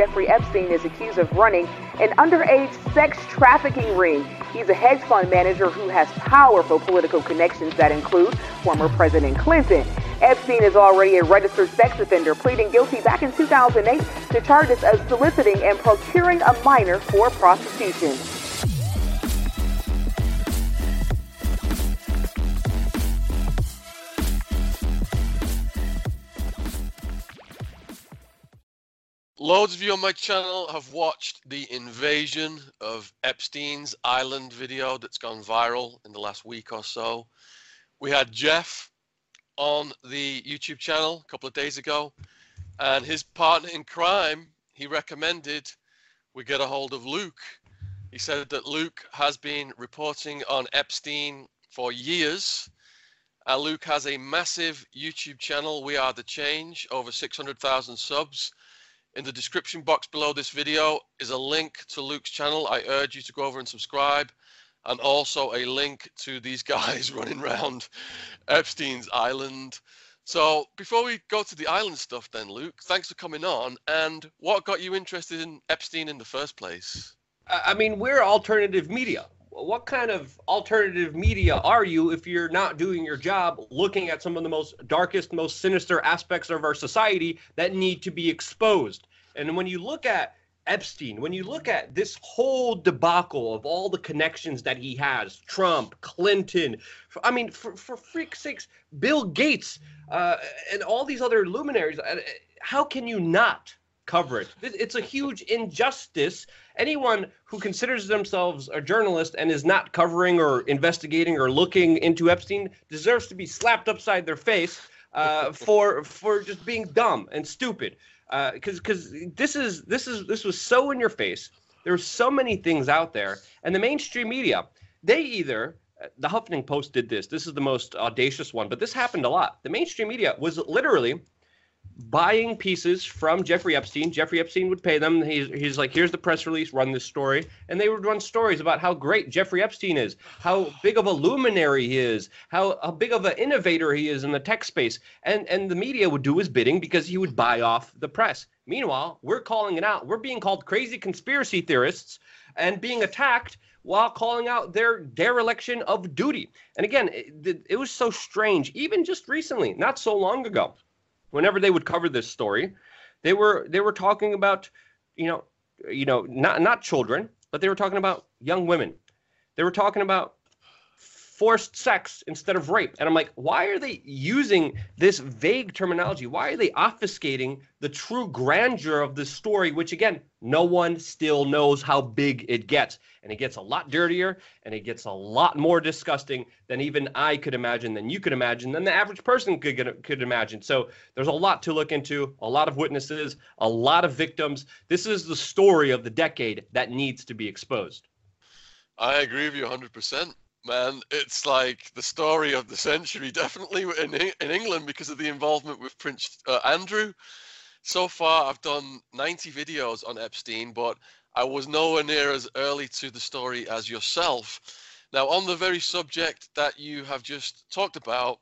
Jeffrey Epstein is accused of running an underage sex trafficking ring. He's a hedge fund manager who has powerful political connections that include former President Clinton. Epstein is already a registered sex offender, pleading guilty back in 2008 to charges of soliciting and procuring a minor for prostitution. Loads of you on my channel have watched the invasion of Epstein's Island video that's gone viral in the last week or so. We had Jeff on the YouTube channel a couple of days ago, and his partner in crime, he recommended we get a hold of Luke. He said that Luke has been reporting on Epstein for years. Uh, Luke has a massive YouTube channel, We Are the Change, over 600,000 subs in the description box below this video is a link to Luke's channel. I urge you to go over and subscribe and also a link to these guys running around Epstein's island. So before we go to the island stuff then, Luke, thanks for coming on. And what got you interested in Epstein in the first place? I mean, we're alternative media what kind of alternative media are you if you're not doing your job looking at some of the most darkest most sinister aspects of our society that need to be exposed and when you look at Epstein, when you look at this whole debacle of all the connections that he has, Trump, Clinton, I mean, for, for freak's sakes, Bill Gates, uh, and all these other luminaries, uh, how can you not cover it. It's a huge injustice. Anyone who considers themselves a journalist and is not covering or investigating or looking into Epstein deserves to be slapped upside their face uh, for for just being dumb and stupid. Because uh, because this is this is this was so in your face. There's so many things out there, and the mainstream media they either the Huffington Post did this. This is the most audacious one, but this happened a lot. The mainstream media was literally buying pieces from Jeffrey Epstein. Jeffrey Epstein would pay them. He's, he's like, here's the press release, run this story. And they would run stories about how great Jeffrey Epstein is, how big of a luminary he is, how, how big of an innovator he is in the tech space. And, and the media would do his bidding because he would buy off the press. Meanwhile, we're calling it out. We're being called crazy conspiracy theorists and being attacked while calling out their dereliction of duty. And again, it, it was so strange, even just recently, not so long ago whenever they would cover this story, they were they were talking about, you know, you know, not not children, but they were talking about young women. They were talking about forced sex instead of rape. And I'm like, why are they using this vague terminology? Why are they obfuscating the true grandeur of this story, which again, no one still knows how big it gets. And it gets a lot dirtier and it gets a lot more disgusting than even I could imagine, than you could imagine, than the average person could could imagine. So there's a lot to look into, a lot of witnesses, a lot of victims. This is the story of the decade that needs to be exposed. I agree with you 100% man, it's like the story of the century, definitely in in England because of the involvement with Prince uh, Andrew. So far, I've done 90 videos on Epstein, but I was nowhere near as early to the story as yourself. Now, on the very subject that you have just talked about,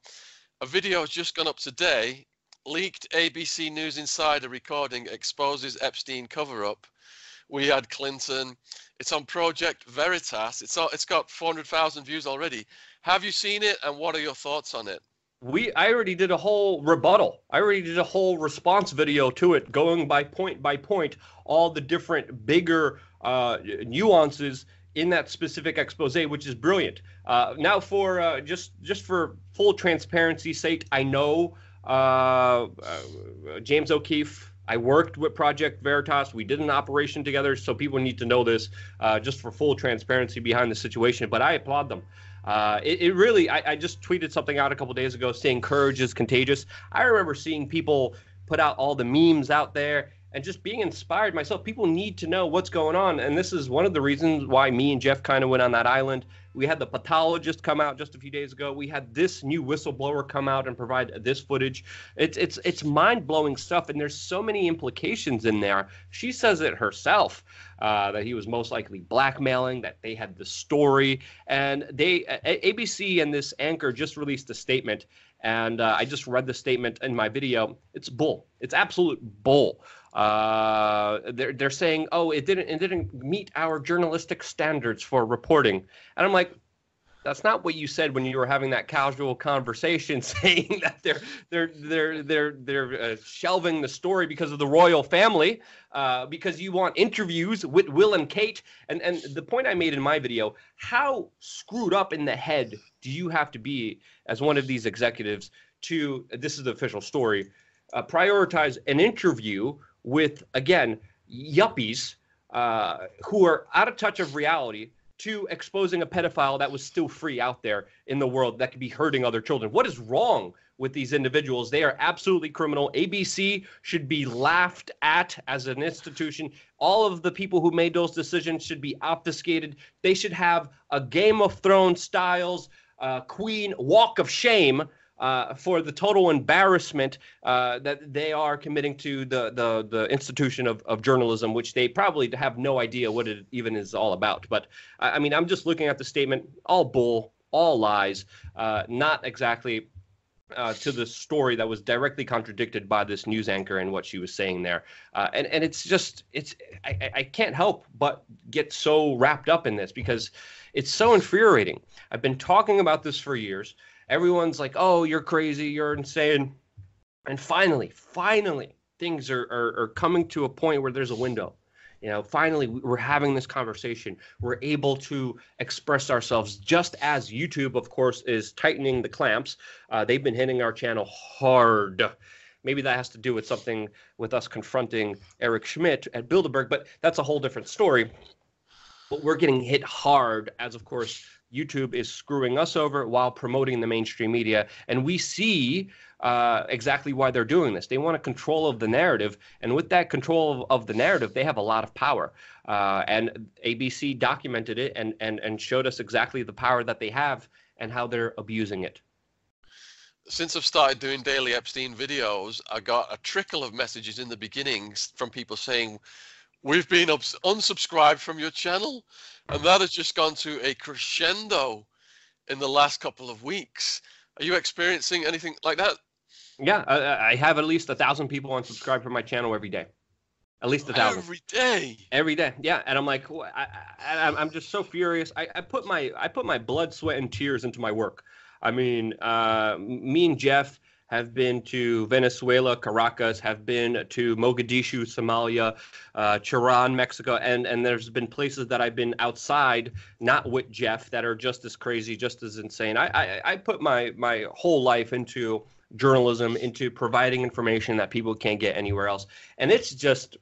a video has just gone up today. Leaked ABC News Insider recording exposes Epstein cover up. We had Clinton, it's on Project Veritas. It's all, it's got 400,000 views already. Have you seen it, and what are your thoughts on it? We I already did a whole rebuttal. I already did a whole response video to it, going by point by point, all the different bigger uh, nuances in that specific expose, which is brilliant. Uh, now, for uh, just just for full transparency's sake, I know uh, uh, James O'Keefe I worked with Project Veritas. We did an operation together, so people need to know this uh, just for full transparency behind the situation. But I applaud them. Uh, it, it, really, I, I, just tweeted something out a couple days ago saying courage is contagious. I remember seeing people put out all the memes out there and just being inspired myself. People need to know what's going on. And this is one of the reasons why me and Jeff kind of went on that island. We had the pathologist come out just a few days ago. We had this new whistleblower come out and provide this footage. It's it's it's mind blowing stuff, and there's so many implications in there. She says it herself uh, that he was most likely blackmailing. That they had the story, and they ABC and this anchor just released a statement and uh, I just read the statement in my video. It's bull. It's absolute bull. Uh, they're they're saying, oh, it didn't it didn't meet our journalistic standards for reporting, and I'm like, that's not what you said when you were having that casual conversation, saying that they're they're they're they're they're uh, shelving the story because of the royal family, uh, because you want interviews with Will and Kate. And and the point I made in my video: how screwed up in the head do you have to be as one of these executives to this is the official story, uh, prioritize an interview with again yuppies uh, who are out of touch of reality to exposing a pedophile that was still free out there in the world that could be hurting other children. What is wrong with these individuals? They are absolutely criminal. ABC should be laughed at as an institution. All of the people who made those decisions should be obfuscated. They should have a Game of Thrones styles uh, Queen walk of shame uh, for the total embarrassment uh, that they are committing to the the, the institution of, of journalism, which they probably have no idea what it even is all about. But I, mean, I'm just looking at the statement, all bull, all lies, uh, not exactly. Uh, to the story that was directly contradicted by this news anchor and what she was saying there, uh, and and it's just it's I, I can't help but get so wrapped up in this because it's so infuriating. I've been talking about this for years everyone's like, "Oh, you're crazy, you're insane," and finally, finally, things are, are, are coming to a point where there's a window. You know, finally, we're having this conversation. We're able to express ourselves, just as YouTube, of course, is tightening the clamps. Uh, they've been hitting our channel hard. Maybe that has to do with something with us confronting Eric Schmidt at Bilderberg, but that's a whole different story. But we're getting hit hard, as of course YouTube is screwing us over while promoting the mainstream media. And we see uh, exactly why they're doing this. They want a control of the narrative. And with that control of, of the narrative, they have a lot of power. Uh, and ABC documented it and, and, and showed us exactly the power that they have and how they're abusing it. Since I've started doing daily Epstein videos, I got a trickle of messages in the beginnings from people saying, We've been unsubscribed from your channel and that has just gone to a crescendo in the last couple of weeks. Are you experiencing anything like that? Yeah, I, I have at least a thousand people unsubscribe from my channel every day. At least a thousand every day. Every day, yeah. And I'm like, I, I, I'm just so furious. I, I put my I put my blood, sweat, and tears into my work. I mean, uh, me and Jeff have been to Venezuela, Caracas, have been to Mogadishu, Somalia, uh, Cherán, Mexico, and and there's been places that I've been outside, not with Jeff, that are just as crazy, just as insane. I I, I put my my whole life into journalism, into providing information that people can't get anywhere else, and it's just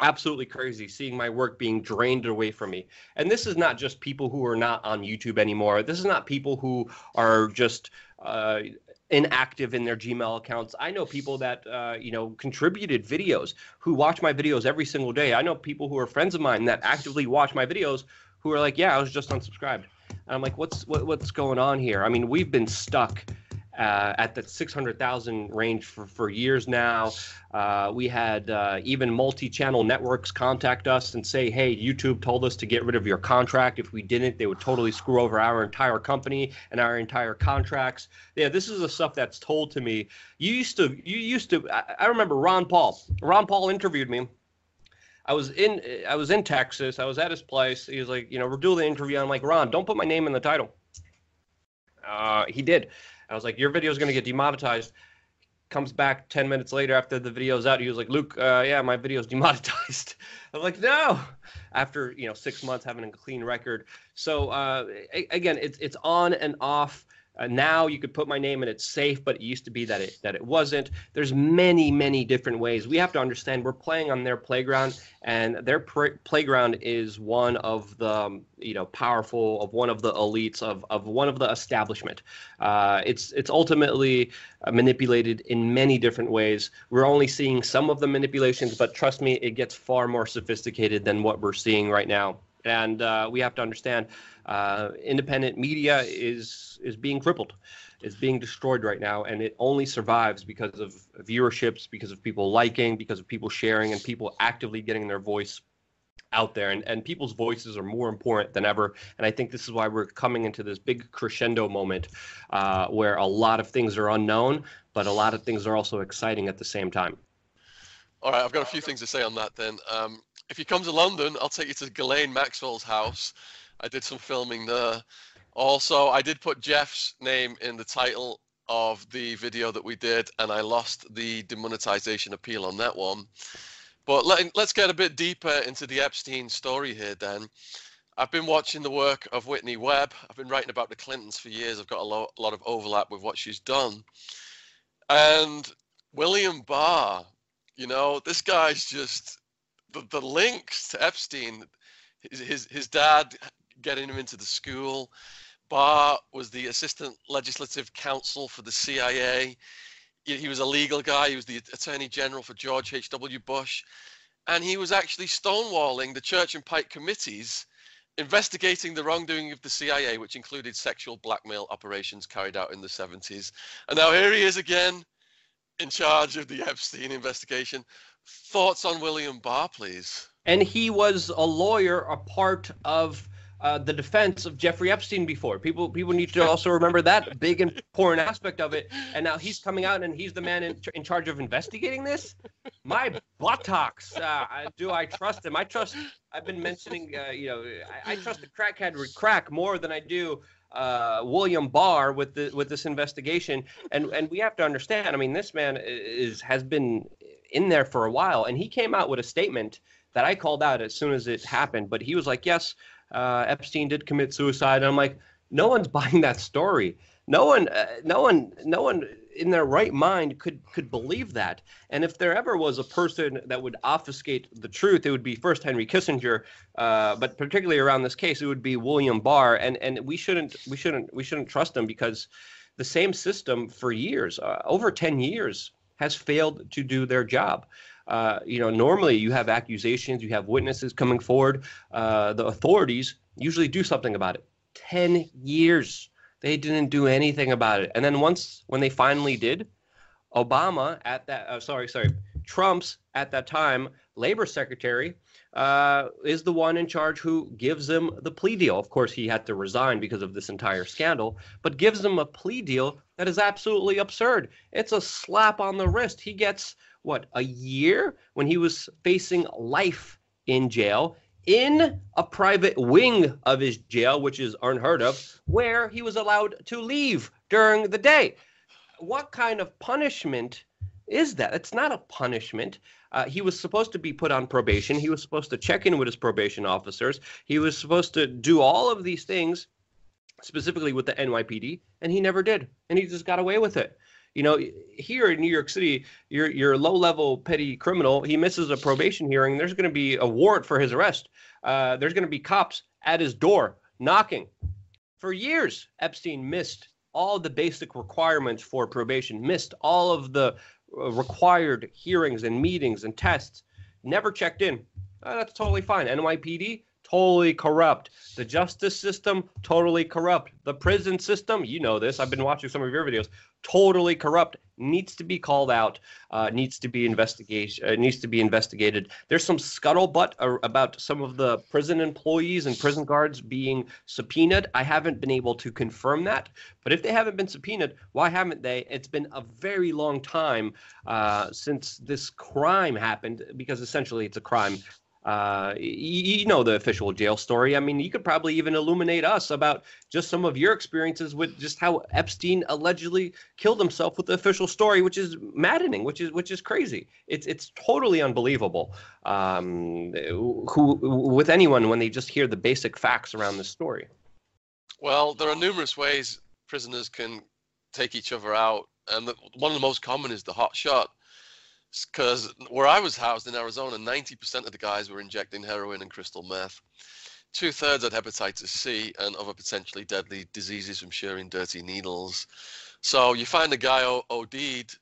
absolutely crazy seeing my work being drained away from me. And this is not just people who are not on YouTube anymore. This is not people who are just uh, inactive in their Gmail accounts. I know people that uh, you know contributed videos who watch my videos every single day. I know people who are friends of mine that actively watch my videos who are like, "Yeah, I was just unsubscribed." And I'm like, "What's what, what's going on here?" I mean, we've been stuck uh, at the 600,000 range for, for years now. Uh, we had uh, even multi-channel networks contact us and say, "Hey, YouTube told us to get rid of your contract. If we didn't, they would totally screw over our entire company and our entire contracts." Yeah, this is the stuff that's told to me. You used to, you used to. I, I remember Ron Paul. Ron Paul interviewed me. I was in, I was in Texas. I was at his place. He was like, you know, we're doing the interview. I'm like, Ron, don't put my name in the title. Uh, he did. I was like, your video is going to get demonetized. Comes back 10 minutes later after the video's out. He was like, Luke, uh, yeah, my video's demonetized. I'm like, no. After, you know, six months having a clean record. So, uh, again, it's, it's on and off. Uh, now you could put my name and it's safe, but it used to be that it that it wasn't. There's many many different ways. We have to understand we're playing on their playground, and their pr- playground is one of the um, you know powerful of one of the elites of of one of the establishment. Uh, it's it's ultimately uh, manipulated in many different ways. We're only seeing some of the manipulations, but trust me, it gets far more sophisticated than what we're seeing right now. And uh, we have to understand uh, independent media is is being crippled, is being destroyed right now, and it only survives because of viewerships, because of people liking, because of people sharing, and people actively getting their voice out there. And, and people's voices are more important than ever. And i think this is why we're coming into this big crescendo moment uh, where a lot of things are unknown but a lot of things are also exciting at the same time. All right, I've got a few things to say on that then. Um, if you come to London, I'll take you to Ghislaine Maxwell's house. I did some filming there. Also, I did put Jeff's name in the title of the video that we did, and I lost the demonetization appeal on that one. But let, us get a bit deeper into the Epstein story here, Dan. I've been watching the work of Whitney Webb. I've been writing about the Clintons for years. I've got a lot, a lot of overlap with what she's done. And William Barr, you know, this guy's just the, the links to Epstein. His, his, his dad getting him into the school. Barr was the assistant legislative counsel for the CIA. He was a legal guy. He was the attorney general for George H.W. Bush. And he was actually stonewalling the Church and Pike committees investigating the wrongdoing of the CIA, which included sexual blackmail operations carried out in the 70s. And now here he is again in charge of the Epstein investigation. Thoughts on William Barr, please? And he was a lawyer, a part of uh, the defense of Jeffrey Epstein before. People people need to also remember that big and important aspect of it. And now he's coming out and he's the man in, in charge of investigating this. My buttocks. Uh, do I trust him? I trust. I've been mentioning. Uh, you know, I, I, trust the crackhead would crack more than I do uh, William Barr with the with this investigation. And and we have to understand. I mean, this man is has been in there for a while, and he came out with a statement that I called out as soon as it happened. But he was like, "Yes, uh, Epstein did commit suicide." And I'm like, "No one's buying that story. No one, uh, no one, no one in their right mind could could believe that. And if there ever was a person that would obfuscate the truth, it would be first Henry Kissinger, uh, but particularly around this case, it would be William Barr. And and we shouldn't we shouldn't we shouldn't trust him because the same system for years, uh, over ten years, has failed to do their job. Uh, you know, normally you have accusations, you have witnesses coming forward. Uh, the authorities usually do something about it. 10 years. They didn't do anything about it. And then once, when they finally did, Obama at that, uh, sorry, sorry, Trump's at that time labor secretary uh, is the one in charge who gives him the plea deal. Of course, he had to resign because of this entire scandal, but gives him a plea deal that is absolutely absurd. It's a slap on the wrist. He gets what a year when he was facing life in jail in a private wing of his jail, which is unheard of, where he was allowed to leave during the day. What kind of punishment is that? It's not a punishment. Uh, he was supposed to be put on probation. He was supposed to check in with his probation officers. He was supposed to do all of these things, specifically with the NYPD, and he never did. And he just got away with it. You know, here in New York City, you're you're a low-level petty criminal. He misses a probation hearing. There's going to be a warrant for his arrest. Uh, there's going to be cops at his door knocking. For years, Epstein missed all the basic requirements for probation, missed all of the required hearings and meetings and tests. Never checked in. Uh, that's totally fine. NYPD totally corrupt. The justice system, totally corrupt. The prison system, you know this. I've been watching some of your videos. Totally corrupt. Needs to be called out. Uh, needs to be investigation. Uh, needs to be investigated. There's some scuttlebutt about some of the prison employees and prison guards being subpoenaed. I haven't been able to confirm that, but if they haven't been subpoenaed, why haven't they? It's been a very long time uh, since this crime happened because essentially it's a crime uh, you, you, know the official jail story. I mean, you could probably even illuminate us about just some of your experiences with just how Epstein allegedly killed himself with the official story, which is maddening, which is which is crazy. It's it's totally unbelievable. Um, who with anyone when they just hear the basic facts around this story. Well, there are numerous ways prisoners can take each other out, and the, one of the most common is the hot shot because where I was housed in Arizona, 90% of the guys were injecting heroin and crystal meth. Two thirds had hepatitis C and other potentially deadly diseases from sharing dirty needles. So you find a guy OD'd,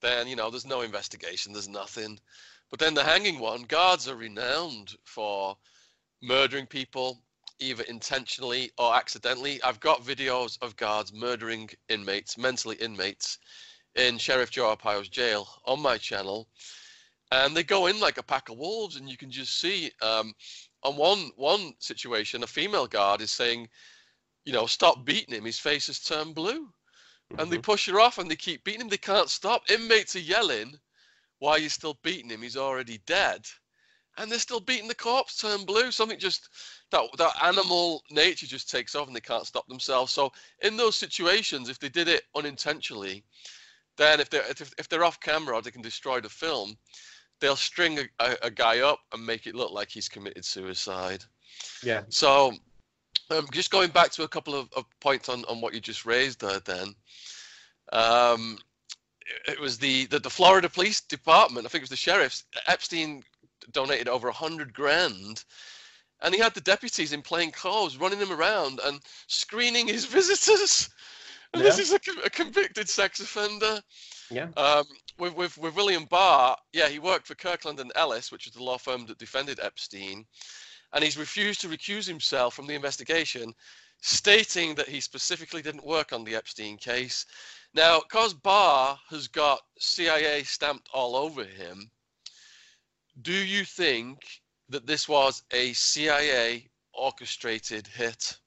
then you know there's no investigation, there's nothing. But then the hanging one, guards are renowned for murdering people, either intentionally or accidentally. I've got videos of guards murdering inmates, mentally inmates, in Sheriff Joe Arpaio's jail on my channel, and they go in like a pack of wolves, and you can just see um, on one one situation, a female guard is saying, you know, stop beating him. His face has turned blue, mm-hmm. and they mm-hmm. push her off, and they keep beating him. They can't stop. Inmates are yelling, why are you still beating him? He's already dead. And they're still beating the corpse turn blue. Something just that that animal nature just takes off and they can't stop themselves. So in those situations, if they did it unintentionally, then if they're if, if they're off camera or they can destroy the film, they'll string a, a, a guy up and make it look like he's committed suicide. Yeah. So um, just going back to a couple of, of points on, on what you just raised there, then. Um, it was the, the, the Florida Police Department. I think it was the sheriffs. Epstein donated over a hundred grand, and he had the deputies in plain clothes running him around and screening his visitors. And yeah. this is a, a, convicted sex offender. Yeah. Um, with, with with William Barr, yeah, he worked for Kirkland and Ellis, which was the law firm that defended Epstein and he's refused to recuse himself from the investigation, stating that he specifically didn't work on the Epstein case. Now, because Barr has got CIA stamped all over him, do you think that this was a CIA orchestrated hit?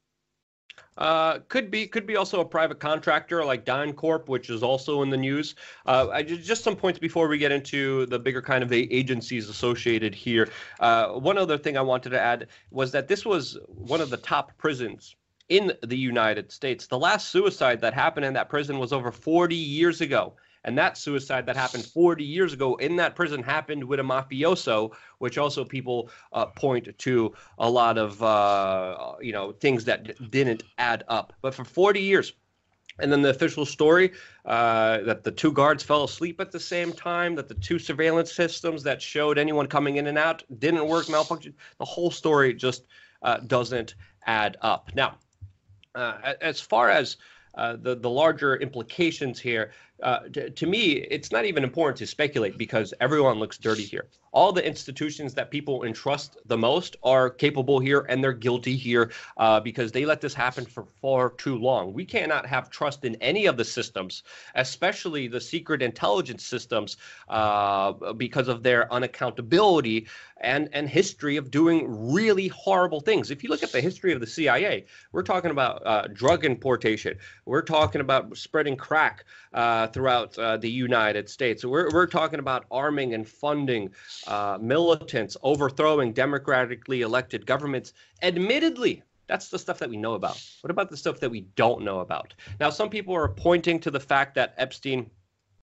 Uh, could be could be also a private contractor like DynCorp, which is also in the news. Uh, I, just some points before we get into the bigger kind of the agencies associated here. Uh, one other thing I wanted to add was that this was one of the top prisons in the United States. The last suicide that happened in that prison was over 40 years ago. And that suicide that happened 40 years ago in that prison happened with a mafioso, which also people uh, point to a lot of uh, you know things that d- didn't add up. But for 40 years, and then the official story uh, that the two guards fell asleep at the same time, that the two surveillance systems that showed anyone coming in and out didn't work, malfunction. The whole story just uh, doesn't add up. Now, uh, as far as uh, the the larger implications here, uh, to, to, me, it's not even important to speculate because everyone looks dirty here. All the institutions that people entrust the most are capable here and they're guilty here uh, because they let this happen for far too long. We cannot have trust in any of the systems, especially the secret intelligence systems, uh, because of their unaccountability and, and history of doing really horrible things. If you look at the history of the CIA, we're talking about uh, drug importation, we're talking about spreading crack uh, throughout uh, the United States. So we're, we're talking about arming and funding uh, militants, overthrowing democratically elected governments. Admittedly, that's the stuff that we know about. What about the stuff that we don't know about? Now, some people are pointing to the fact that Epstein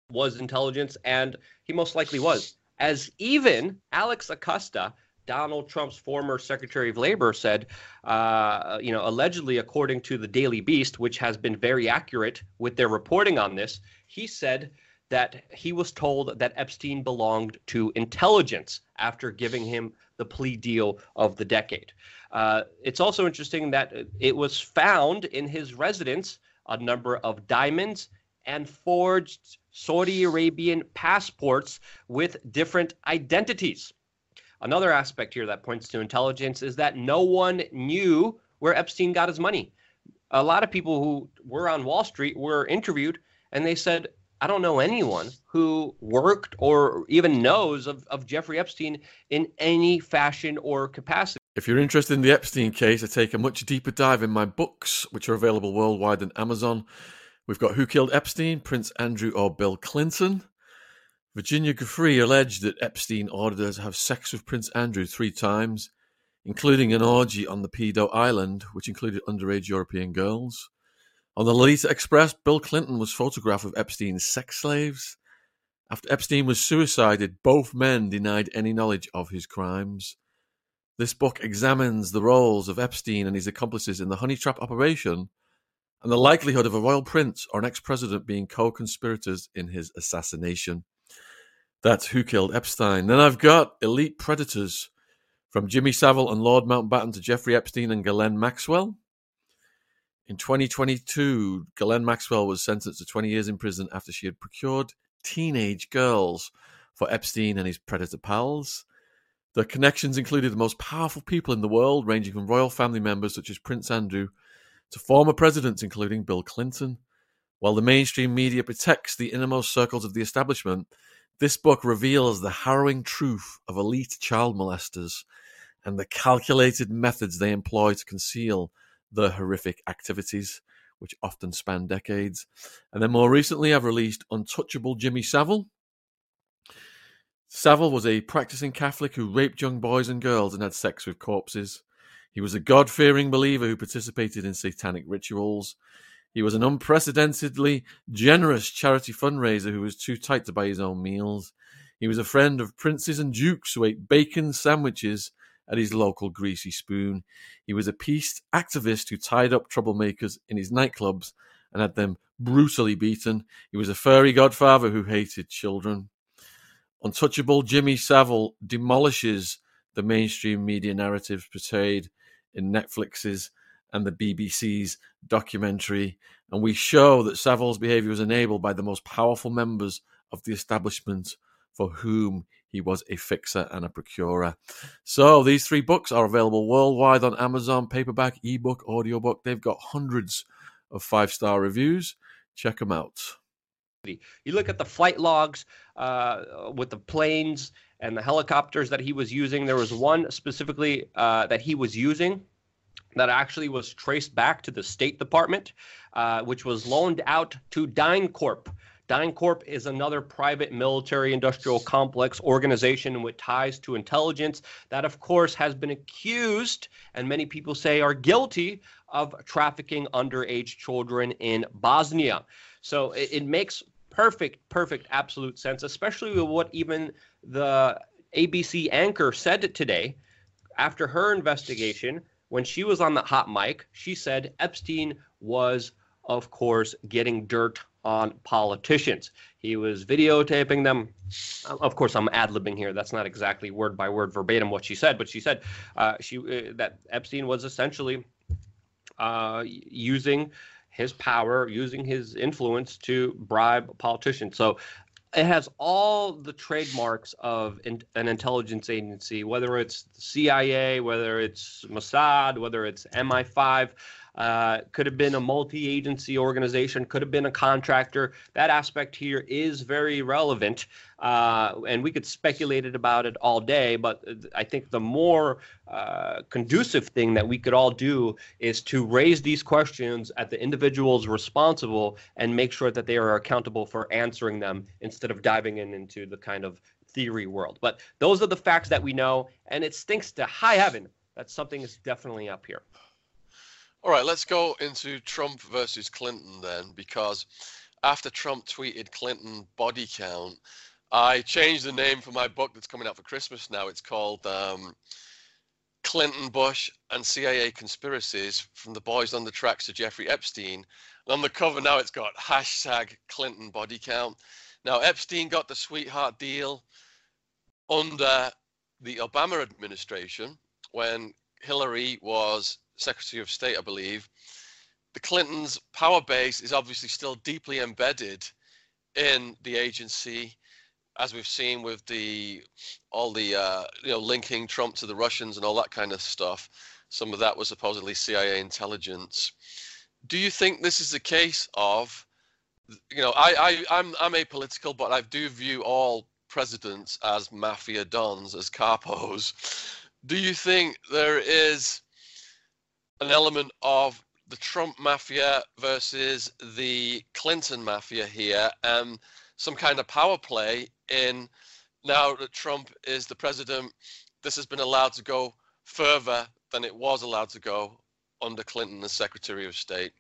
was intelligence, and he most likely was. As even Alex Acosta, Donald Trump's former Secretary of Labor said, uh, you know, allegedly, according to the Daily Beast, which has been very accurate with their reporting on this, he said that he was told that Epstein belonged to intelligence after giving him the plea deal of the decade. Uh, it's also interesting that it was found in his residence a number of diamonds and forged Saudi Arabian passports with different identities. Another aspect here that points to intelligence is that no one knew where Epstein got his money. A lot of people who were on Wall Street were interviewed and they said, I don't know anyone who worked or even knows of, of Jeffrey Epstein in any fashion or capacity. If you're interested in the Epstein case, I take a much deeper dive in my books, which are available worldwide on Amazon. We've got Who Killed Epstein, Prince Andrew or Bill Clinton. Virginia Giuffre alleged that Epstein ordered her to have sex with Prince Andrew three times, including an orgy on the Pedo Island, which included underage European girls. On the Lolita Express, Bill Clinton was photographed with Epstein's sex slaves. After Epstein was suicided, both men denied any knowledge of his crimes. This book examines the roles of Epstein and his accomplices in the honey trap operation and the likelihood of a royal prince or an ex president being co conspirators in his assassination. That's Who Killed Epstein. Then I've got Elite Predators from Jimmy Savile and Lord Mountbatten to Jeffrey Epstein and Ghislaine Maxwell. In 2022, Ghislaine Maxwell was sentenced to 20 years in prison after she had procured teenage girls for Epstein and his predator pals. The connections included the most powerful people in the world, ranging from royal family members such as Prince Andrew to former presidents, including Bill Clinton. While the mainstream media protects the innermost circles of the establishment, this book reveals the harrowing truth of elite child molesters and the calculated methods they employ to conceal the horrific activities, which often span decades. And then more recently, I've released Untouchable Jimmy Savile. Savile was a practicing Catholic who raped young boys and girls and had sex with corpses. He was a God fearing believer who participated in satanic rituals. He was an unprecedentedly generous charity fundraiser who was too tight to buy his own meals. He was a friend of princes and dukes who ate bacon sandwiches at his local greasy spoon. He was a peace activist who tied up troublemakers in his nightclubs and had them brutally beaten. He was a furry godfather who hated children. Untouchable Jimmy Savile demolishes the mainstream media narratives portrayed in Netflix's and the BBC's documentary, and we show that Savile's behavior was enabled by the most powerful members of the establishment for whom he was a fixer and a procurer. So these three books are available worldwide on Amazon, paperback, ebook, audiobook. They've got hundreds of five star reviews. Check them out. You look at the flight logs uh, with the planes and the helicopters that he was using. There was one specifically uh, that he was using that actually was traced back to the State Department, uh, which was loaned out to DynCorp. DynCorp is another private military industrial complex organization with ties to intelligence that, of course, has been accused, and many people say are guilty, of trafficking underage children in Bosnia. So it, it makes perfect, perfect, absolute sense, especially with what even the ABC anchor said today after her investigation. When she was on the hot mic, she said Epstein was, of course, getting dirt on politicians. He was videotaping them. Of course, I'm ad libbing here. That's not exactly word by word verbatim what she said, but she said uh, she uh, that Epstein was essentially uh, using his power, using his influence to bribe politicians. So it has all the trademarks of in, an intelligence agency, whether it's CIA, whether it's Mossad, whether it's MI5. Uh, could have been a multi-agency organization, could have been a contractor. That aspect here is very relevant, uh, and we could speculate about it all day. But I think the more uh, conducive thing that we could all do is to raise these questions at the individuals responsible and make sure that they are accountable for answering them instead of diving in into the kind of theory world. But those are the facts that we know, and it stinks to high heaven that something is definitely up here. All right, let's go into Trump versus Clinton then, because after Trump tweeted Clinton body count, I changed the name for my book that's coming out for Christmas now. It's called um, Clinton, Bush, and CIA Conspiracies from the Boys on the Tracks to Jeffrey Epstein. And on the cover now, it's got hashtag Clinton body count. Now, Epstein got the sweetheart deal under the Obama administration when Hillary was Secretary of State, I believe, the Clintons' power base is obviously still deeply embedded in the agency, as we've seen with the all the uh, you know linking Trump to the Russians and all that kind of stuff. Some of that was supposedly CIA intelligence. Do you think this is a case of, you know, I, I I'm I'm apolitical, but I do view all presidents as mafia dons, as capos. Do you think there is an element of the Trump mafia versus the Clinton mafia here, and some kind of power play in now that Trump is the president. This has been allowed to go further than it was allowed to go under Clinton as Secretary of State.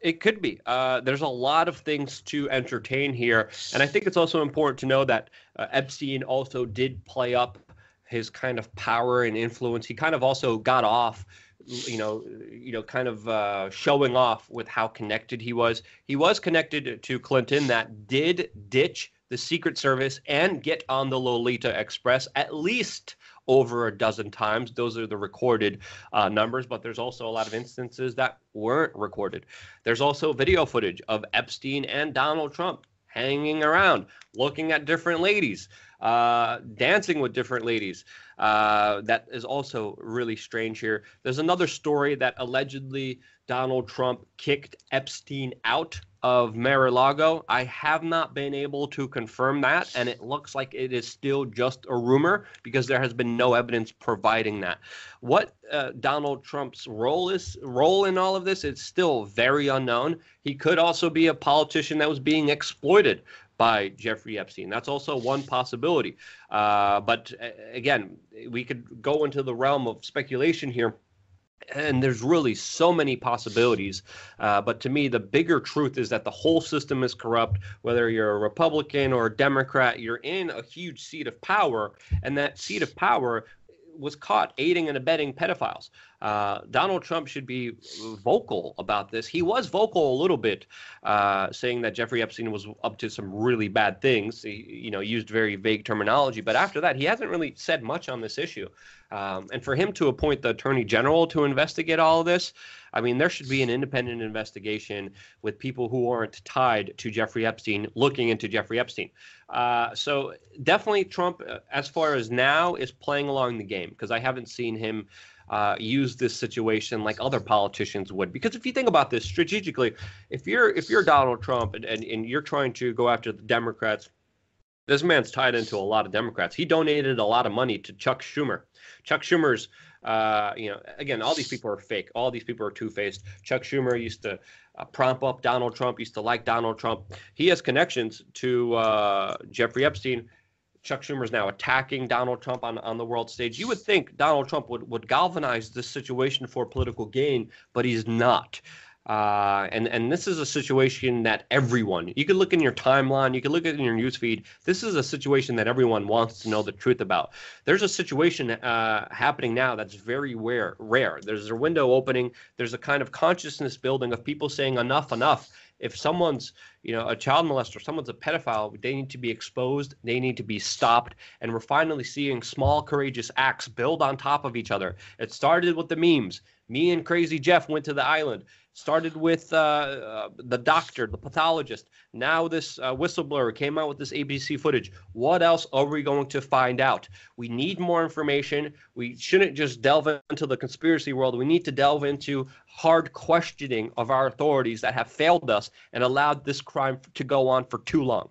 It could be. Uh, there's a lot of things to entertain here. And I think it's also important to know that uh, Epstein also did play up his kind of power and influence. He kind of also got off you know, you know, kind of uh, showing off with how connected he was. He was connected to Clinton that did ditch the Secret Service and get on the Lolita Express at least over a dozen times. Those are the recorded uh, numbers, but there's also a lot of instances that weren't recorded. There's also video footage of Epstein and Donald Trump hanging around, looking at different ladies, uh, dancing with different ladies. Uh, that is also really strange here. There's another story that allegedly Donald Trump kicked Epstein out of Mar-a-Lago. I have not been able to confirm that, and it looks like it is still just a rumor because there has been no evidence providing that. What uh, Donald Trump's role is role in all of this is still very unknown. He could also be a politician that was being exploited by Jeffrey Epstein. That's also one possibility. Uh, but again, we could go into the realm of speculation here and there's really so many possibilities. Uh, but to me, the bigger truth is that the whole system is corrupt. Whether you're a Republican or a Democrat, you're in a huge seat of power, and that seat of power was caught aiding and abetting pedophiles. Uh, Donald Trump should be vocal about this. He was vocal a little bit, uh, saying that Jeffrey Epstein was up to some really bad things. He, you know, used very vague terminology. But after that, he hasn't really said much on this issue. Um, and for him to appoint the attorney general to investigate all of this, I mean, there should be an independent investigation with people who aren't tied to Jeffrey Epstein looking into Jeffrey Epstein. Uh, so definitely Trump, uh, as far as now, is playing along the game because I haven't seen him. Uh, use this situation like other politicians would. Because if you think about this strategically, if you're if you're Donald Trump and, and, and you're trying to go after the Democrats, this man's tied into a lot of Democrats. He donated a lot of money to Chuck Schumer. Chuck Schumer's, uh, you know, again, all these people are fake. All these people are two faced. Chuck Schumer used to uh, prompt up Donald Trump, used to like Donald Trump. He has connections to uh, Jeffrey Epstein. Chuck Schumer is now attacking Donald Trump on, on the world stage. You would think Donald Trump would, would galvanize this situation for political gain, but he's not. Uh, and and this is a situation that everyone you could look in your timeline, you could look at in your newsfeed. This is a situation that everyone wants to know the truth about. There's a situation uh, happening now that's very rare. Rare. There's a window opening. There's a kind of consciousness building of people saying enough, enough. If someone's you know a child molester, someone's a pedophile, they need to be exposed. They need to be stopped. And we're finally seeing small, courageous acts build on top of each other. It started with the memes. Me and Crazy Jeff went to the island started with uh, uh, the doctor, the pathologist. Now this uh, whistleblower came out with this ABC footage. What else are we going to find out? We need more information. We shouldn't just delve into the conspiracy world. We need to delve into hard questioning of our authorities that have failed us and allowed this crime to go on for too long.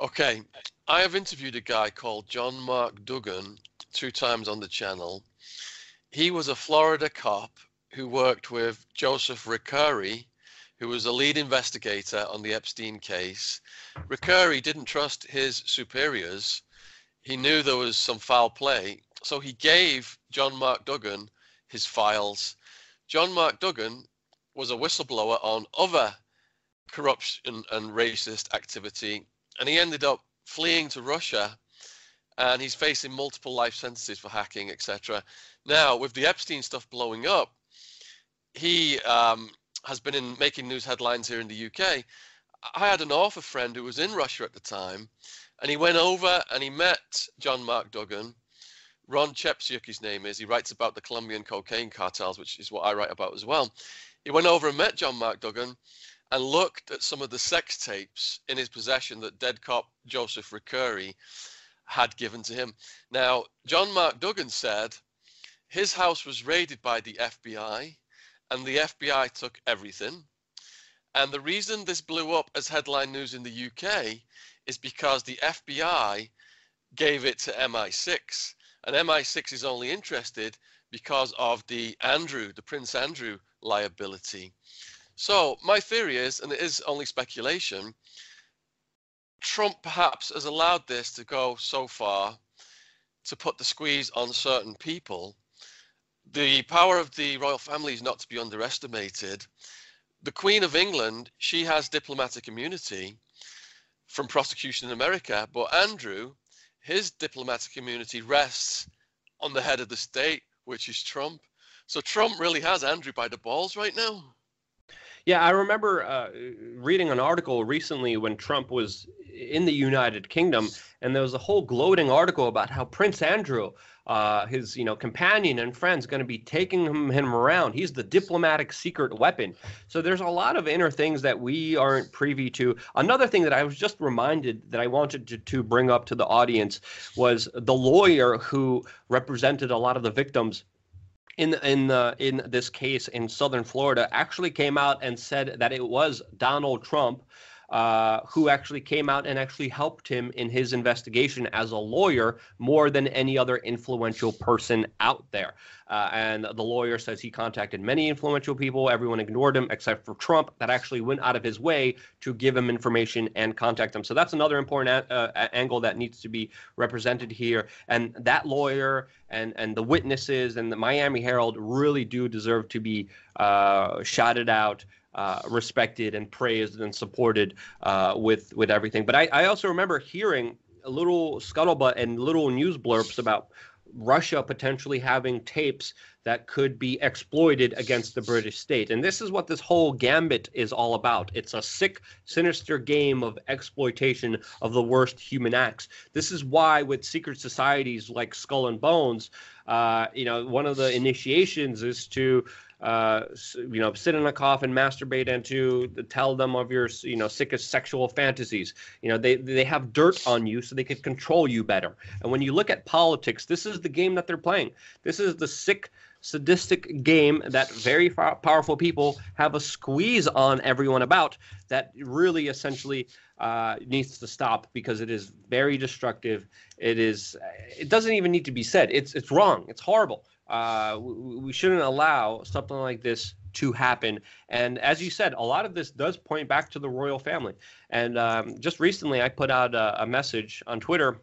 Okay, I have interviewed a guy called John Mark Dougan two times on the channel. He was a Florida cop who worked with Joseph Recarey, who was the lead investigator on the Epstein case. Recarey didn't trust his superiors. He knew there was some foul play, so he gave John Mark Dougan his files. John Mark Dougan was a whistleblower on other corruption and racist activity, and he ended up fleeing to Russia and he's facing multiple life sentences for hacking, etc. Now, with the Epstein stuff blowing up, he um, has been in making news headlines here in the UK. I had an author friend who was in Russia at the time, and he went over and he met John Mark Dougan. Ron Chepesiuk, his name is. He writes about the Colombian cocaine cartels, which is what I write about as well. He went over and met John Mark Dougan and looked at some of the sex tapes in his possession that dead cop Joseph Recarey had given to him. Now, John Mark Dougan said his house was raided by the FBI and the FBI took everything. And the reason this blew up as headline news in the UK is because the FBI gave it to MI6. And MI6 is only interested because of the Andrew, the Prince Andrew liability. So my theory is, and it is only speculation, Trump perhaps has allowed this to go so far to put the squeeze on certain people the power of the royal family is not to be underestimated. The Queen of England, she has diplomatic immunity from prosecution in America, but Andrew, his diplomatic immunity rests on the head of the state, which is Trump. So Trump really has Andrew by the balls right now. Yeah, I remember uh, reading an article recently when Trump was in the United Kingdom, and there was a whole gloating article about how Prince Andrew, uh, his you know companion and friends, going to be taking him, him around. He's the diplomatic secret weapon. So there's a lot of inner things that we aren't privy to. Another thing that I was just reminded that I wanted to, to bring up to the audience was the lawyer who represented a lot of the victims in in the in this case in southern Florida actually came out and said that it was Donald Trump uh, who actually came out and actually helped him in his investigation as a lawyer more than any other influential person out there. Uh, and the lawyer says he contacted many influential people. Everyone ignored him except for Trump, that actually went out of his way to give him information and contact them. So that's another important a- uh, angle that needs to be represented here. And that lawyer and and the witnesses and the Miami Herald really do deserve to be uh, shouted out. Uh, respected and praised and supported uh, with with everything. But I, I also remember hearing a little scuttlebutt and little news blurbs about Russia potentially having tapes that could be exploited against the British state. And this is what this whole gambit is all about. It's a sick, sinister game of exploitation of the worst human acts. This is why, with secret societies like Skull and Bones, uh, you know, one of the initiations is to uh, you know, sit in a coffin, masturbate, and to tell them of your, you know, sickest sexual fantasies. You know, they they have dirt on you so they can control you better. And when you look at politics, this is the game that they're playing. This is the sick, sadistic game that very powerful people have a squeeze on everyone about. That really, essentially. Uh, needs to stop because it is very destructive. It is. It doesn't even need to be said. It's it's wrong. It's horrible. Uh, we, we shouldn't allow something like this to happen. And as you said, a lot of this does point back to the royal family. And um, just recently, I put out a, a, message on Twitter,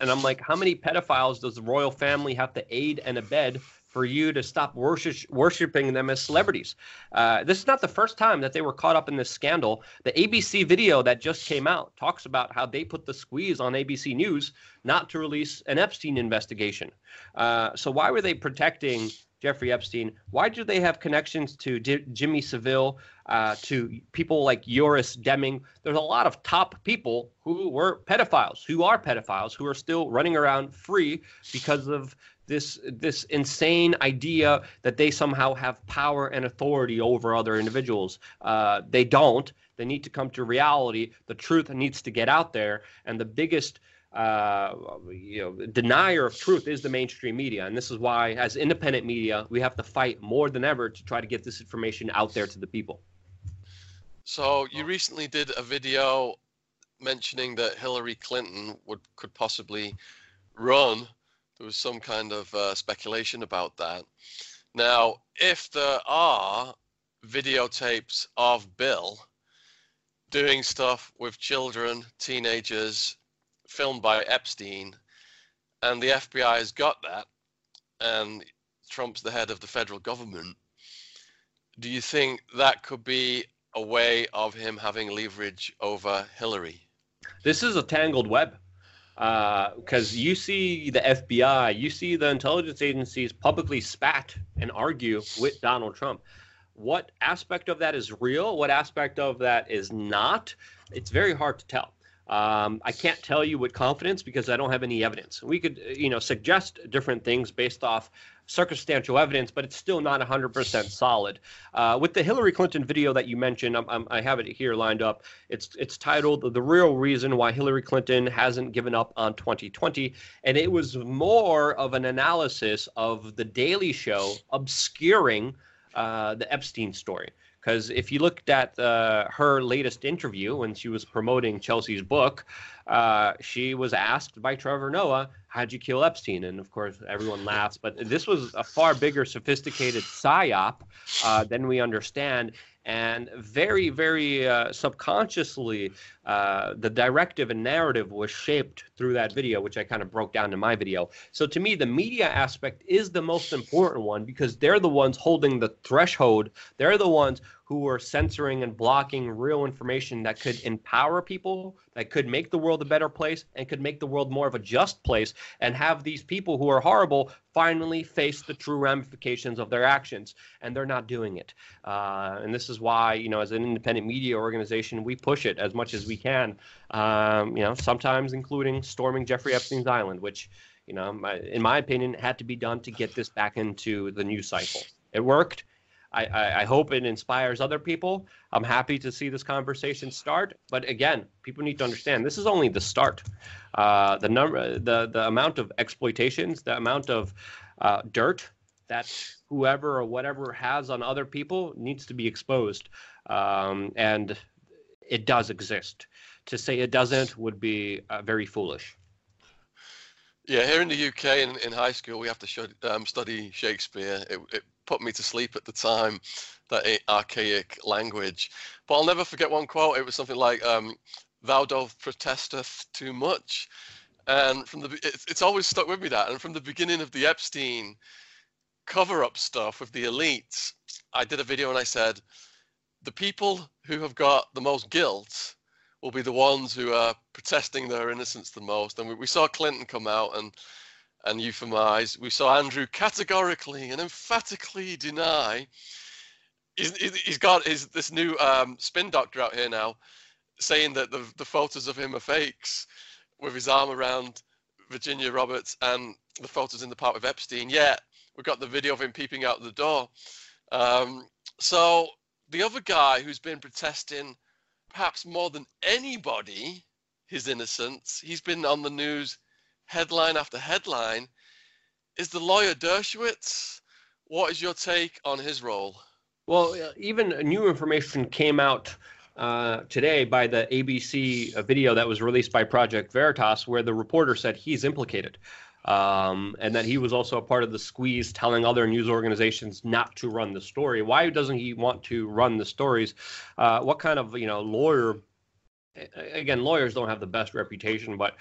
and I'm like, how many pedophiles does the royal family have to aid and abet for you to stop worship, worshiping them as celebrities? Uh, this is not the first time that they were caught up in this scandal. The ABC video that just came out talks about how they put the squeeze on ABC News not to release an Epstein investigation. Uh, so why were they protecting Jeffrey Epstein? Why do they have connections to D- Jimmy Savile, uh, to people like Joris Deming? There's a lot of top people who were pedophiles, who are pedophiles, who are still running around free because of this this insane idea that they somehow have power and authority over other individuals. Uh, they don't. They need to come to reality. The truth needs to get out there, and the biggest uh, you know, denier of truth is the mainstream media. And this is why, as independent media, we have to fight more than ever to try to get this information out there to the people. So you recently did a video mentioning that Hillary Clinton would could possibly run. There was some kind of uh, speculation about that. Now, if there are videotapes of Bill doing stuff with children, teenagers, filmed by Epstein, and the FBI has got that, and Trump's the head of the federal government. Do you think that could be a way of him having leverage over Hillary? This is a tangled web because uh, you see the FBI, you see the intelligence agencies publicly spat and argue with Donald Trump. What aspect of that is real? What aspect of that is not? It's very hard to tell. Um, I can't tell you with confidence because I don't have any evidence. We could, you know, suggest different things based off circumstantial evidence, but it's still not 100% solid. Uh, with the Hillary Clinton video that you mentioned, I'm, I'm, i have it here lined up. It's it's titled "The Real Reason Why Hillary Clinton Hasn't Given Up on 2020," and it was more of an analysis of the Daily Show obscuring uh, the Epstein story. Because if you looked at uh, her latest interview when she was promoting Chelsea's book, uh, she was asked by Trevor Noah, How'd you kill Epstein? And of course, everyone laughs. But this was a far bigger, sophisticated psyop uh, than we understand and very, very uh, subconsciously, uh, the directive and narrative was shaped through that video, which I kind of broke down in my video. So to me, the media aspect is the most important one because they're the ones holding the threshold. They're the ones who are censoring and blocking real information that could empower people, that could make the world a better place, and could make the world more of a just place, and have these people who are horrible finally face the true ramifications of their actions. And they're not doing it. Uh, and this is why, you know, as an independent media organization, we push it as much as we can. Um, you know, sometimes including storming Jeffrey Epstein's island, which, you know, in my opinion, had to be done to get this back into the news cycle. It worked I, I, hope it inspires other people. I'm happy to see this conversation start. But again, people need to understand this is only the start. Uh, the number, the the amount of exploitations, the amount of uh, dirt that whoever or whatever has on other people needs to be exposed. Um, and it does exist. To say it doesn't would be uh, very foolish. Yeah, here in the UK in, in high school, we have to show, um, study Shakespeare. It, it put me to sleep at the time, that archaic language. But I'll never forget one quote. It was something like, um, "Thou protesteth too much," and from the it's, it's always stuck with me that. And from the beginning of the Epstein cover-up stuff with the elites, I did a video and I said, the people who have got the most guilt will be the ones who are protesting their innocence the most. And we, we saw Clinton come out and and euphemize. We saw Andrew categorically and emphatically deny. He's, he's got his this new um, spin doctor out here now, saying that the the photos of him are fakes, with his arm around Virginia Roberts and the photos in the park with Epstein. Yet we've got the video of him peeping out the door. Um, so the other guy who's been protesting perhaps more than anybody his innocence, he's been on the news headline after headline, is the lawyer Dershowitz. What is your take on his role? Well, uh, even new information came out uh, today by the ABC video that was released by Project Veritas, where the reporter said he's implicated. Um, and that he was also a part of the squeeze telling other news organizations not to run the story. Why doesn't he want to run the stories? Uh, what kind of you know lawyer? Again, lawyers don't have the best reputation, but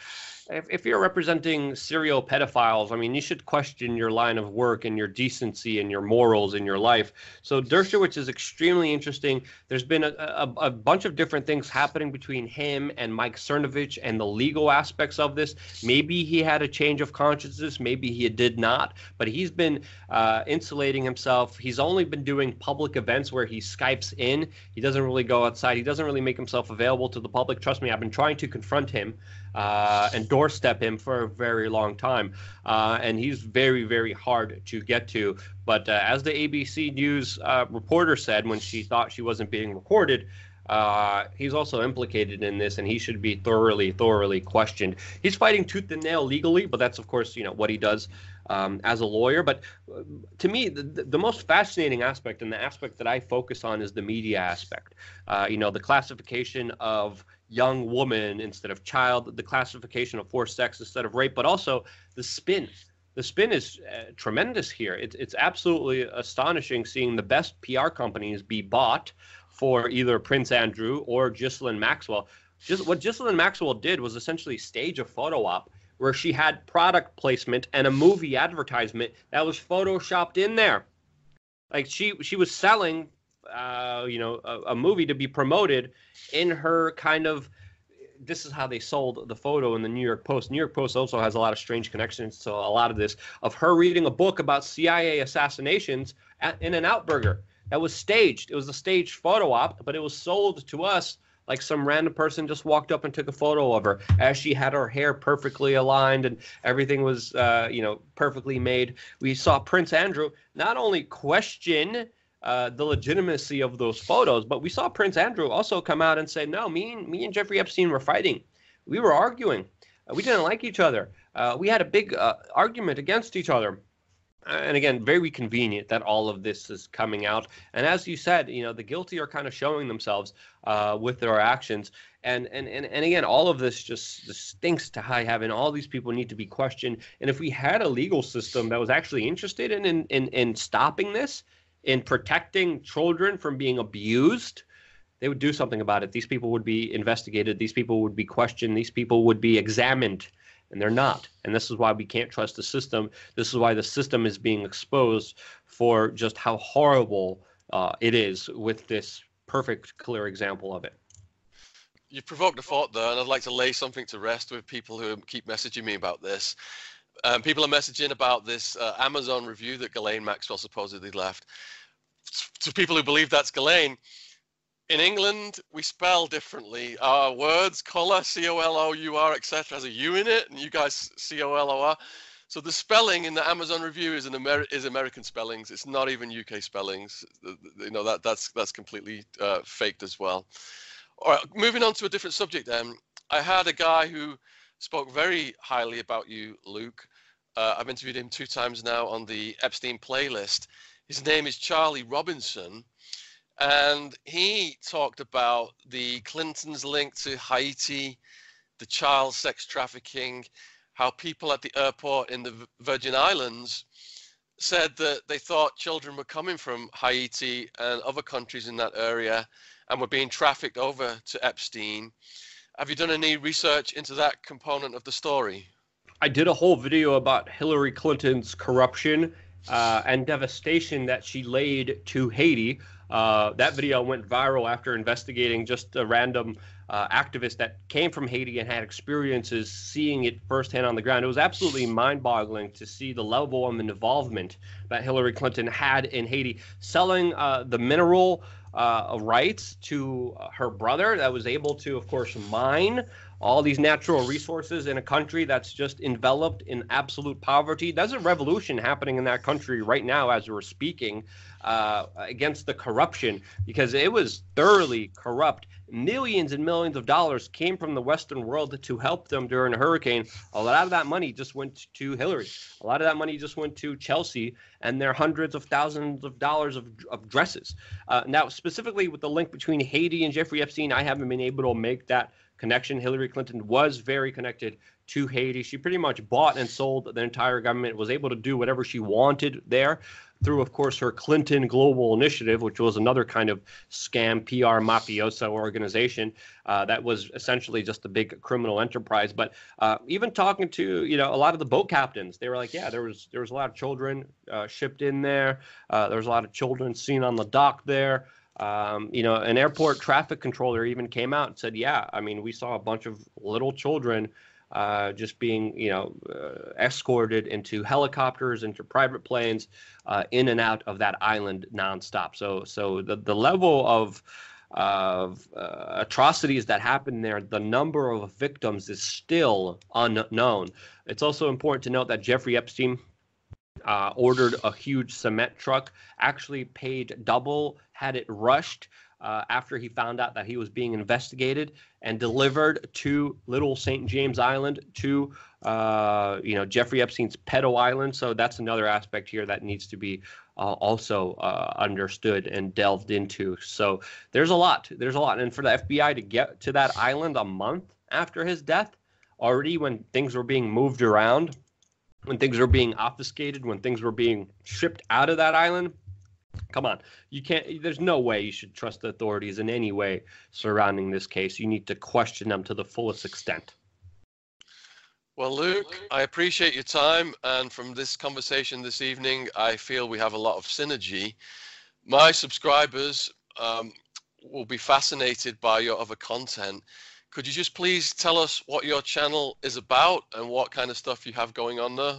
if, if you're representing serial pedophiles, I mean, you should question your line of work and your decency and your morals in your life. So Dershowitz is extremely interesting. There's been a, a, a bunch of different things happening between him and Mike Cernovich and the legal aspects of this. Maybe he had a change of consciousness, maybe he did not, but he's been uh, insulating himself. He's only been doing public events where he Skypes in. He doesn't really go outside. He doesn't really make himself available to the public. Trust me, I've been trying to confront him uh, and doorstep him for a very long time. Uh, and he's very, very hard to get to. But uh, as the ABC News uh, reporter said when she thought she wasn't being recorded, uh, he's also implicated in this, and he should be thoroughly, thoroughly questioned. He's fighting tooth and nail legally, but that's of course, you know, what he does um, as a lawyer. But uh, to me, the, the most fascinating aspect and the aspect that I focus on is the media aspect. Uh, you know, the classification of young woman instead of child, the classification of forced sex instead of rape, but also the spin. The spin is uh, tremendous here. It's it's absolutely astonishing seeing the best PR companies be bought for either Prince Andrew or Ghislaine Maxwell. Just what Ghislaine Maxwell did was essentially stage a photo op where she had product placement and a movie advertisement that was photoshopped in there. Like she she was selling uh, you know, a, a, movie to be promoted in her kind of. This is how they sold the photo in the New York Post. New York Post also has a lot of strange connections to a lot of this of her reading a book about CIA assassinations at In-N-Out Burger that was staged. It was a staged photo op, but it was sold to us like some random person just walked up and took a photo of her as she had her hair perfectly aligned and everything was uh, you know perfectly made we saw prince andrew not only question uh, the legitimacy of those photos. But we saw Prince Andrew also come out and say, no, me and me and Jeffrey Epstein were fighting. We were arguing. Uh, we didn't like each other. Uh, we had a big uh, argument against each other. And again, very convenient that all of this is coming out. And as you said, you know, the guilty are kind of showing themselves uh, with their actions. And, and and and again, all of this just, just stinks to high heaven. All these people need to be questioned. And if we had a legal system that was actually interested in in, in, in stopping this, in protecting children from being abused, they would do something about it. These people would be investigated. These people would be questioned. These people would be examined, and they're not. And this is why we can't trust the system. This is why the system is being exposed for just how horrible uh, it is with this perfect, clear example of it. You've provoked a thought there, and I'd like to lay something to rest with people who keep messaging me about this. Um, people are messaging about this uh, Amazon review that Ghislaine Maxwell supposedly left. To people who believe that's Ghislaine, in England we spell differently. Our words, colour, C-O-L-O-U-R, etc., has a U in it, and you guys C-O-L-O-R. So the spelling in the Amazon review is an Amer- is American spellings. It's not even UK spellings. You know that that's that's completely uh, faked as well. All right, moving on to a different subject. Then I had a guy who spoke very highly about you, Luke. Uh, I've interviewed him two times now on the Epstein playlist. His name is Charlie Robinson, and he talked about the Clintons' link to Haiti, the child sex trafficking, how people at the airport in the Virgin Islands said that they thought children were coming from Haiti and other countries in that area and were being trafficked over to Epstein. Have you done any research into that component of the story? I did a whole video about Hillary Clinton's corruption uh, and devastation that she laid to Haiti. Uh, that video went viral after investigating just a random uh, activist that came from Haiti and had experiences seeing it firsthand on the ground. It was absolutely mind boggling to see the level of involvement that Hillary Clinton had in Haiti, selling uh, the mineral uh, rights to her brother that was able to, of course, mine all these natural resources in a country that's just enveloped in absolute poverty. There's a revolution happening in that country right now as we're speaking uh, against the corruption because it was thoroughly corrupt. Millions and millions of dollars came from the Western world to help them during a hurricane. A lot of that money just went to Hillary. A lot of that money just went to Chelsea and their hundreds of thousands of dollars of, of dresses. Uh, now, specifically with the link between Haiti and Jeffrey Epstein, I haven't been able to make that connection. Hillary Clinton was very connected to Haiti. She pretty much bought and sold the entire government, was able to do whatever she wanted there through, of course, her Clinton Global Initiative, which was another kind of scam PR mafioso organization uh, that was essentially just a big criminal enterprise. But uh, even talking to you know a lot of the boat captains, they were like, yeah, there was there was a lot of children uh, shipped in there. Uh, there was a lot of children seen on the dock there. Um, you know, an airport traffic controller even came out and said, "Yeah, I mean, we saw a bunch of little children uh, just being, you know, uh, escorted into helicopters, into private planes, uh, in and out of that island nonstop." So, so the the level of of uh, atrocities that happened there, the number of victims is still unknown. It's also important to note that Jeffrey Epstein uh, ordered a huge cement truck, actually paid double, had it rushed uh, after he found out that he was being investigated, and delivered to Little St. James Island to uh, you know Jeffrey Epstein's pedo island. So that's another aspect here that needs to be uh, also uh, understood and delved into. So there's a lot. There's a lot, and for the FBI to get to that island a month after his death, already when things were being moved around when things were being obfuscated, when things were being shipped out of that island. Come on, you can't. There's no way you should trust the authorities in any way surrounding this case. You need to question them to the fullest extent. Well, Luke, I appreciate your time, and from this conversation this evening, I feel we have a lot of synergy. My subscribers um, will be fascinated by your other content could you just please tell us what your channel is about and what kind of stuff you have going on there?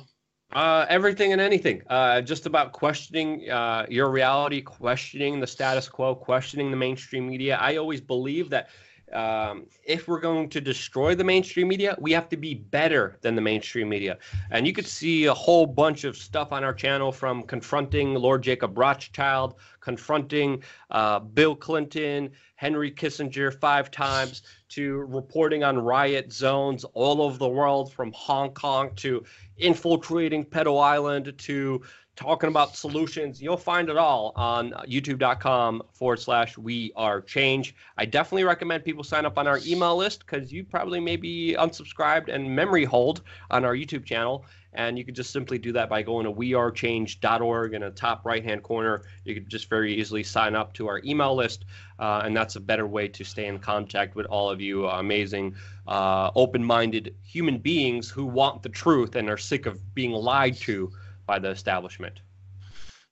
Uh, everything and anything. Uh, just about questioning uh, your reality, questioning the status quo, questioning the mainstream media. I always believe that um, if we're going to destroy the mainstream media, we have to be better than the mainstream media. And you could see a whole bunch of stuff on our channel from confronting Lord Jacob Rothschild, confronting uh, Bill Clinton, Henry Kissinger five times, to reporting on riot zones all over the world, from Hong Kong to infiltrating Pedo Island to talking about solutions. You'll find it all on youtube.com forward slash we are change. I definitely recommend people sign up on our email list because you probably may be unsubscribed and memory hold on our YouTube channel. And you can just simply do that by going to wearechange.org in the top right hand corner. You can just very easily sign up to our email list. Uh, and that's a better way to stay in contact with all of you amazing, uh, open minded human beings who want the truth and are sick of being lied to by the establishment.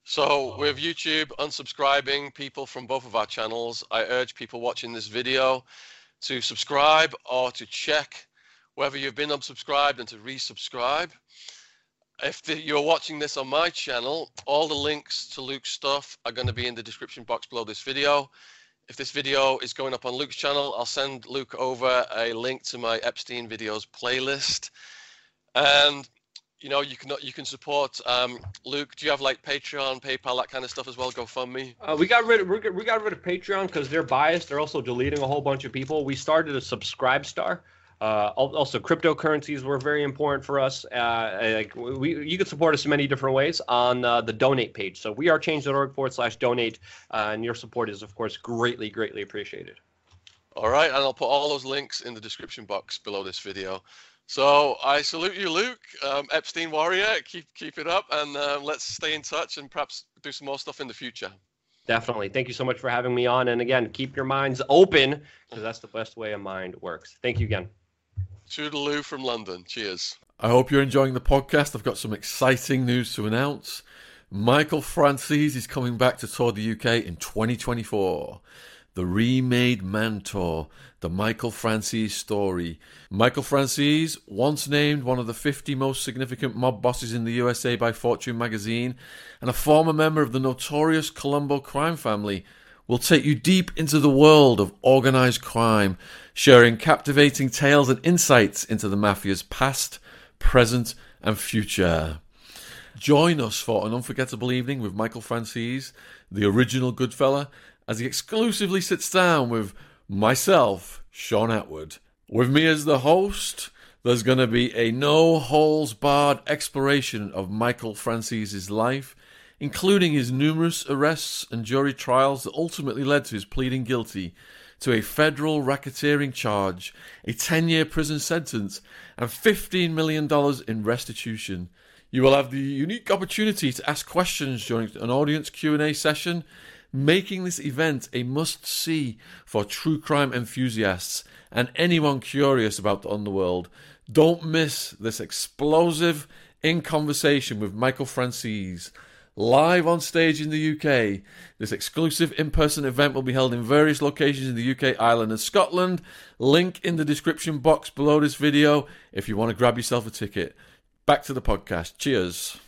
So, with YouTube unsubscribing people from both of our channels, I urge people watching this video to subscribe or to check whether you've been unsubscribed and to resubscribe. If the, you're watching this on my channel, all the links to Luke's stuff are going to be in the description box below this video. If this video is going up on Luke's channel, I'll send Luke over a link to my Epstein videos playlist. And you know, you can you can support um, Luke. Do you have like Patreon, PayPal, that kind of stuff as well? GoFundMe. Uh, we got rid of we got rid of Patreon because they're biased. They're also deleting a whole bunch of people. We started a Subscribe Star Uh, also, cryptocurrencies were very important for us. Uh, like we, you can support us in many different ways on uh, the donate page. So we are change.org forward slash donate, uh, and your support is, of course, greatly, greatly appreciated. All right, and I'll put all those links in the description box below this video. So I salute you, Luke, um, Epstein Warrior. Keep keep it up, and uh, let's stay in touch and perhaps do some more stuff in the future. Definitely. Thank you so much for having me on. And again, keep your minds open because that's the best way a mind works. Thank you again. Toodaloo from London. Cheers. I hope you're enjoying the podcast. I've got some exciting news to announce. Michael Franzese is coming back to tour the UK in 2024 the Remade Man Tour, the Michael Franzese story. Michael Franzese, once named one of the 50 most significant mob bosses in the USA by Fortune magazine, and a former member of the notorious Colombo crime family, will take you deep into the world of organized crime, sharing captivating tales and insights into the mafia's past, present, and future. Join us for an unforgettable evening with Michael Franzese, the original Goodfella, as he exclusively sits down with myself, Shaun Attwood. With me as the host, there's going to be a no holes barred exploration of Michael Franzese's life, including his numerous arrests and jury trials that ultimately led to his pleading guilty to a federal racketeering charge, a 10 year prison sentence, and $15 million in restitution. You will have the unique opportunity to ask questions during an audience Q&A session making this event a must see for true crime enthusiasts and anyone curious about the underworld. Don't miss this explosive in conversation with Michael Franzese. Live on stage in the UK. This exclusive in person event will be held in various locations in the UK, Ireland, and Scotland. Link in the description box below this video if you want to grab yourself a ticket. Back to the podcast. Cheers.